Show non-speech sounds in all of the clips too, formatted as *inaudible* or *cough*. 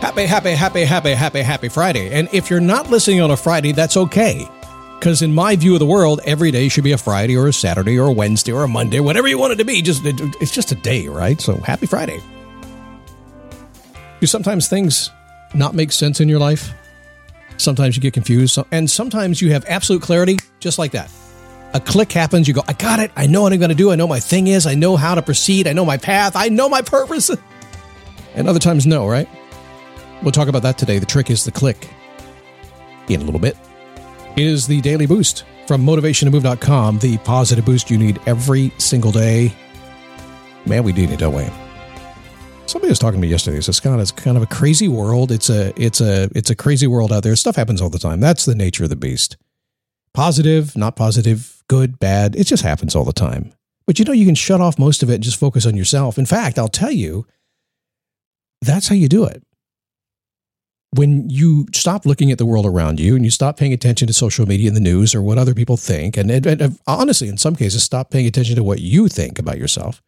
Happy, happy, happy, happy, happy, happy Friday. And if you're not listening on a Friday, that's okay. Because in my view of the world, every day should be a Friday or a Saturday or a Wednesday or a Monday, whatever you want it to be. Just it's just a day, right? So happy Friday. Do sometimes things not make sense in your life? Sometimes you get confused, and sometimes you have absolute clarity, just like that. A click happens, you go, I got it. I know what I'm going to do. I know my thing is. I know how to proceed. I know my path. I know my purpose. *laughs* And other times, no, right? We'll talk about that today. The trick is the click in a little bit. It is the daily boost from motivationtomove.com, the positive boost you need every single day. Man, we need, don't we? Somebody was talking to me yesterday. He says, Scott, it's kind of a crazy world. It's a it's a it's a crazy world out there. Stuff happens all the time. That's the nature of the beast. Positive, not positive, good, bad. It just happens all the time. But you know, you can shut off most of it and just focus on yourself. In fact, I'll tell you, that's how you do it when you stop looking at the world around you and you stop paying attention to social media and the news or what other people think, and, and, and, honestly, in some cases, stop paying attention to what you think about yourself,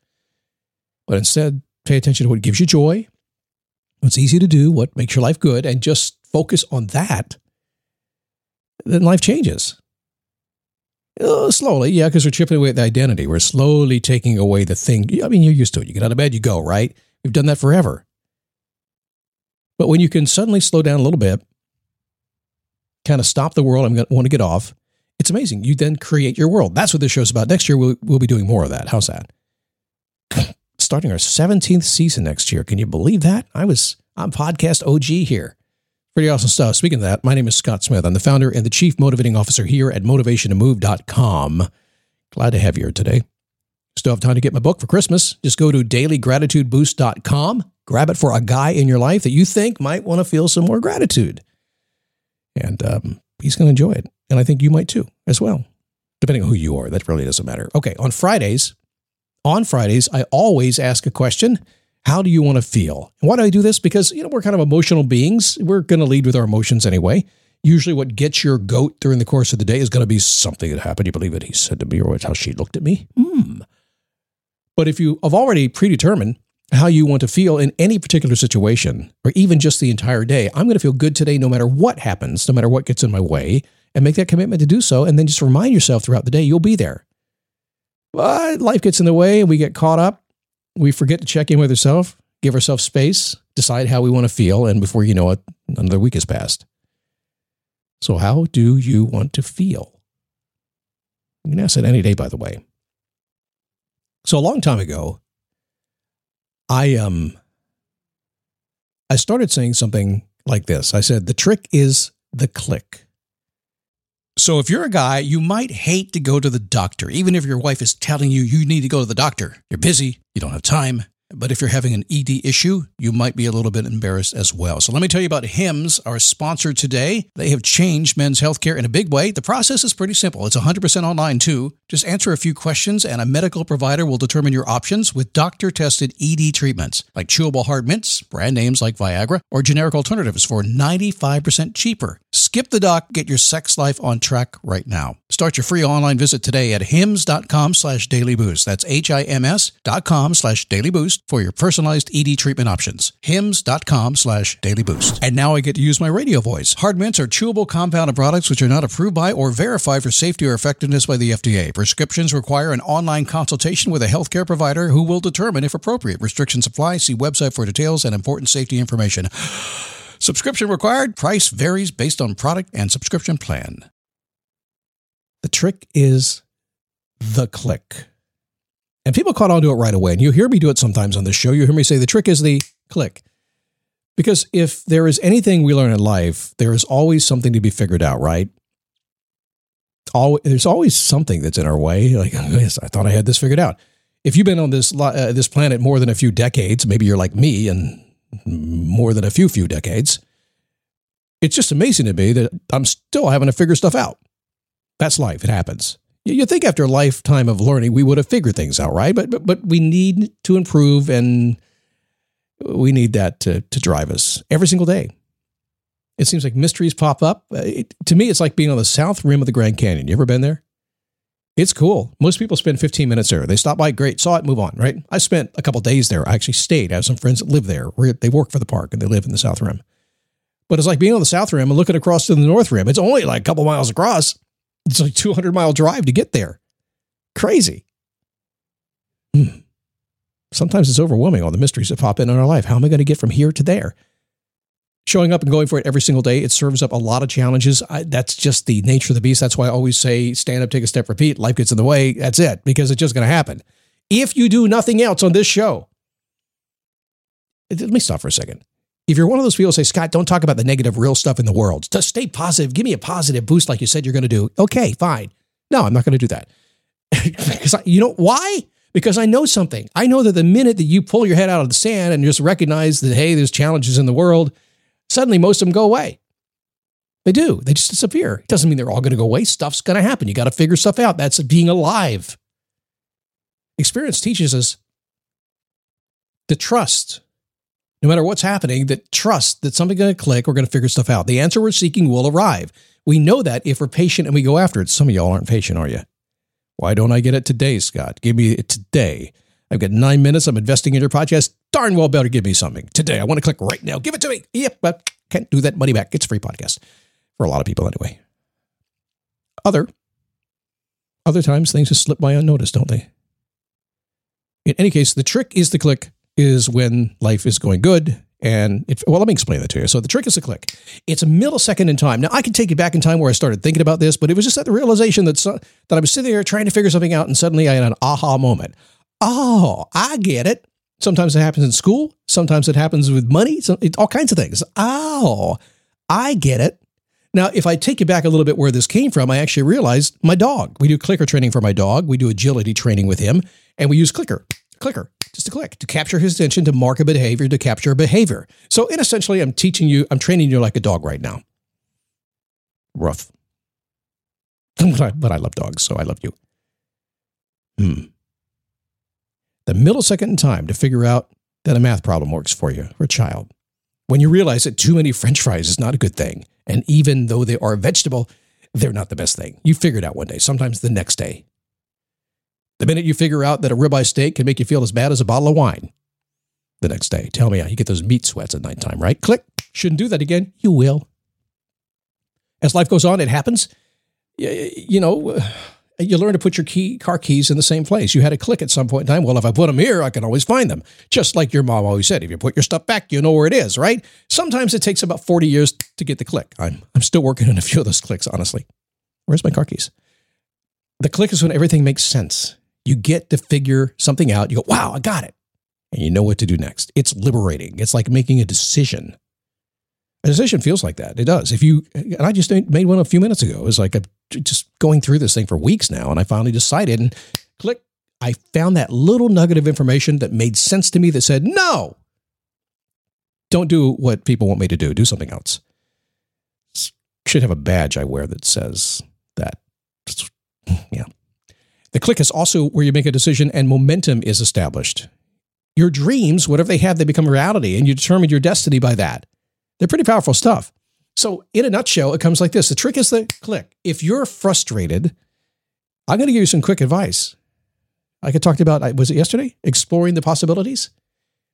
but instead pay attention to what gives you joy, what's easy to do, what makes your life good, and just focus on that, then life changes. Uh, slowly, yeah, because we're chipping away at the identity. We're slowly taking away the thing. I mean, you're used to it. You get out of bed, you go, right? We've done that forever. But when you can suddenly slow down a little bit, kind of stop the world, I'm going to want to get off, it's amazing. You then create your world. That's what this show's about. Next year, we'll, we'll be doing more of that. How's that? Starting our 17th season next year. Can you believe that? I was, I'm podcast OG here. Pretty awesome stuff. Speaking of that, my name is Scott Smith. I'm the founder and the chief motivating officer here at motivationtomove.com. Glad to have you here today. Still have time to get my book for Christmas. Just go to dailygratitudeboost.com Grab it for a guy in your life that you think might want to feel some more gratitude. And um, he's going to enjoy it. And I think you might too, as well, depending on who you are. That really doesn't matter. Okay, on Fridays, on Fridays, I always ask a question How do you want to feel? Why do I do this? Because, you know, we're kind of emotional beings. We're going to lead with our emotions anyway. Usually, what gets your goat during the course of the day is going to be something that happened. You believe it? He said to me, or how she looked at me. Hmm. But if you have already predetermined how you want to feel in any particular situation, or even just the entire day. I'm going to feel good today no matter what happens, no matter what gets in my way, and make that commitment to do so. And then just remind yourself throughout the day you'll be there. But life gets in the way and we get caught up. We forget to check in with ourselves, give ourselves space, decide how we want to feel. And before you know it, another week has passed. So, how do you want to feel? You can ask that any day, by the way. So, a long time ago, I um I started saying something like this. I said the trick is the click. So if you're a guy, you might hate to go to the doctor, even if your wife is telling you you need to go to the doctor. You're busy, you don't have time, but if you're having an ED issue, you might be a little bit embarrassed as well. So let me tell you about HIMS, our sponsor today. They have changed men's healthcare in a big way. The process is pretty simple. It's 100% online too. Just answer a few questions and a medical provider will determine your options with doctor-tested ED treatments like chewable hard mints, brand names like Viagra, or generic alternatives for 95% cheaper. Skip the doc, get your sex life on track right now. Start your free online visit today at hims.com slash dailyboost. That's H-I-M-S dot com slash dailyboost for your personalized ED treatment options. HIMS.com slash daily boost. And now I get to use my radio voice. Hard mints are chewable compounded products which are not approved by or verified for safety or effectiveness by the FDA. Prescriptions require an online consultation with a healthcare provider who will determine if appropriate. Restrictions apply. See website for details and important safety information. *sighs* Subscription required. Price varies based on product and subscription plan. The trick is the click. And people caught on to it right away. And you hear me do it sometimes on this show. You hear me say the trick is the click. Because if there is anything we learn in life, there is always something to be figured out, right? Always, there's always something that's in our way. Like, *laughs* yes, I thought I had this figured out. If you've been on this uh, this planet more than a few decades, maybe you're like me and more than a few few decades. It's just amazing to me that I'm still having to figure stuff out. That's life. It happens. You think after a lifetime of learning, we would have figured things out, right? But but, but we need to improve, and we need that to to drive us every single day. It seems like mysteries pop up. Uh, it, to me, it's like being on the south rim of the Grand Canyon. You ever been there? It's cool. Most people spend 15 minutes there. They stop by, great, saw it, move on, right? I spent a couple days there. I actually stayed. I have some friends that live there. They work for the park and they live in the South Rim. But it's like being on the South Rim and looking across to the North Rim. It's only like a couple miles across. It's like 200 mile drive to get there. Crazy. Hmm. Sometimes it's overwhelming, all the mysteries that pop in in our life. How am I going to get from here to there? showing up and going for it every single day, it serves up a lot of challenges. I, that's just the nature of the beast. That's why I always say stand up, take a step, repeat. Life gets in the way. That's it, because it's just going to happen. If you do nothing else on this show, let me stop for a second. If you're one of those people say, Scott, don't talk about the negative, real stuff in the world. Just stay positive. Give me a positive boost like you said you're going to do. Okay, fine. No, I'm not going to do that. *laughs* because you know why? Because I know something. I know that the minute that you pull your head out of the sand and just recognize that, hey, there's challenges in the world, suddenly most of them go away. They do. They just disappear. It doesn't mean they're all going to go away. Stuff's going to happen. You got to figure stuff out. That's being alive. Experience teaches us to trust, no matter what's happening, that trust that something's going to click. We're going to figure stuff out. The answer we're seeking will arrive. We know that if we're patient and we go after it. Some of y'all aren't patient, are you? Why don't I get it today, Scott? Give me it today. I've got nine minutes. I'm investing in your podcast. Darn well better give me something today. I want to click right now. Give it to me. Yep, can't do that money back. It's a free podcast for a lot of people anyway. Other other times things just slip by unnoticed, don't they? In any case, the trick is to click is when life is going good. And it, well, let me explain that to you. So the trick is the click. It's a millisecond in time. Now I can take you back in time where I started thinking about this, but it was just at the realization that so, that I was sitting there trying to figure something out, and suddenly I had an aha moment. Oh, I get it. Sometimes it happens in school. Sometimes it happens with money. So it, all kinds of things. Oh, I get it. Now, if I take you back a little bit where this came from, I actually realized my dog. We do clicker training for my dog. We do agility training with him, and we use clicker, clicker, just a click to capture his attention, to mark a behavior, to capture a behavior. So, in essentially, I'm teaching you, I'm training you like a dog right now. Rough. *laughs* but I love dogs, so I love you. Hmm the millisecond in time to figure out that a math problem works for you or a child. When you realize that too many french fries is not a good thing, and even though they are a vegetable, they're not the best thing. You figure it out one day, sometimes the next day. The minute you figure out that a ribeye steak can make you feel as bad as a bottle of wine, the next day, tell me, how you get those meat sweats at nighttime, right? Click. Shouldn't do that again. You will. As life goes on, it happens. You know, uh, you learn to put your key car keys in the same place. You had to click at some point in time. Well, if I put them here, I can always find them. Just like your mom always said, if you put your stuff back, you know where it is, right? Sometimes it takes about 40 years to get the click. I'm, I'm still working on a few of those clicks, honestly. Where's my car keys? The click is when everything makes sense. You get to figure something out. You go, wow, I got it. And you know what to do next. It's liberating. It's like making a decision. A decision feels like that. It does. If you, and I just made one a few minutes ago. It's like I'm just going through this thing for weeks now, and I finally decided and click. I found that little nugget of information that made sense to me that said, no, don't do what people want me to do. Do something else. Should have a badge I wear that says that. Yeah. The click is also where you make a decision and momentum is established. Your dreams, whatever they have, they become reality, and you determine your destiny by that. They're pretty powerful stuff. So, in a nutshell, it comes like this the trick is the click. If you're frustrated, I'm going to give you some quick advice. Like I talked about, was it yesterday? Exploring the possibilities.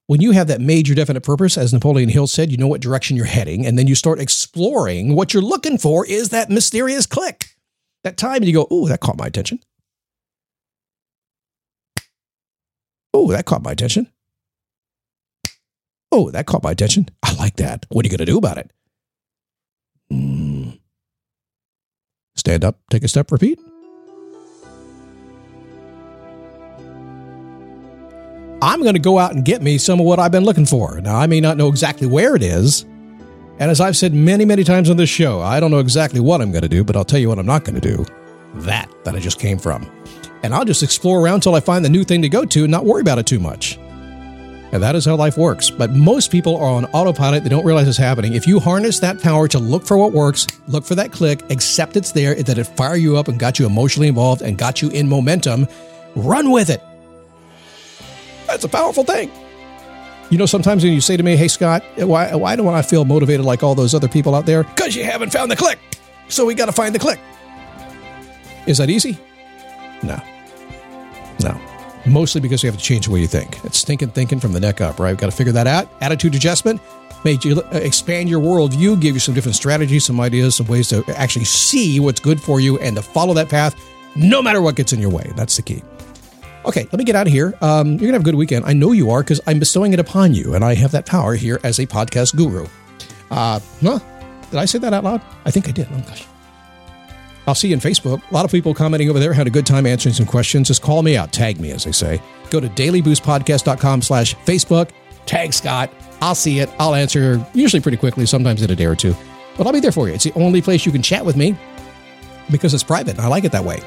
when you have that major definite purpose, as Napoleon Hill said, you know what direction you're heading, and then you start exploring what you're looking for is that mysterious click. That time and you go, oh, that caught my attention. Oh, that caught my attention. Oh, that caught my attention. I like that. What are you going to do about it? Mm. Stand up, take a step, repeat. I'm going to go out and get me some of what I've been looking for. Now, I may not know exactly where it is. And as I've said many, many times on this show, I don't know exactly what I'm going to do, but I'll tell you what I'm not going to do. That that I just came from. And I'll just explore around until I find the new thing to go to and not worry about it too much. And that is how life works. But most people are on autopilot. They don't realize it's happening. If you harness that power to look for what works, look for that click, accept it's there, that it fire you up and got you emotionally involved and got you in momentum, run with it. That's a powerful thing. You know, sometimes when you say to me, hey, Scott, why, why don't I feel motivated like all those other people out there? Because you haven't found the click. So we got to find the click. Is that easy? No. No mostly because you have to change the way you think. It's stinking thinking from the neck up, right? We've got to figure that out. Attitude adjustment made you uh, expand your worldview, give you some different strategies, some ideas, some ways to actually see what's good for you and to follow that path no matter what gets in your way. That's the key. Okay, let me get out of here. Um, you're going to have a good weekend. I know you are because I'm bestowing it upon you, and I have that power here as a podcast guru. Uh, huh? Did I say that out loud? I think I did. Oh, gosh. I'll see you in Facebook. A lot of people commenting over there. Had a good time answering some questions. Just call me out. Tag me, as they say. Go to dailyboostpodcast.com slash Facebook. Tag Scott. I'll see it. I'll answer usually pretty quickly, sometimes in a day or two. But I'll be there for you. It's the only place you can chat with me because it's private. I like it that way.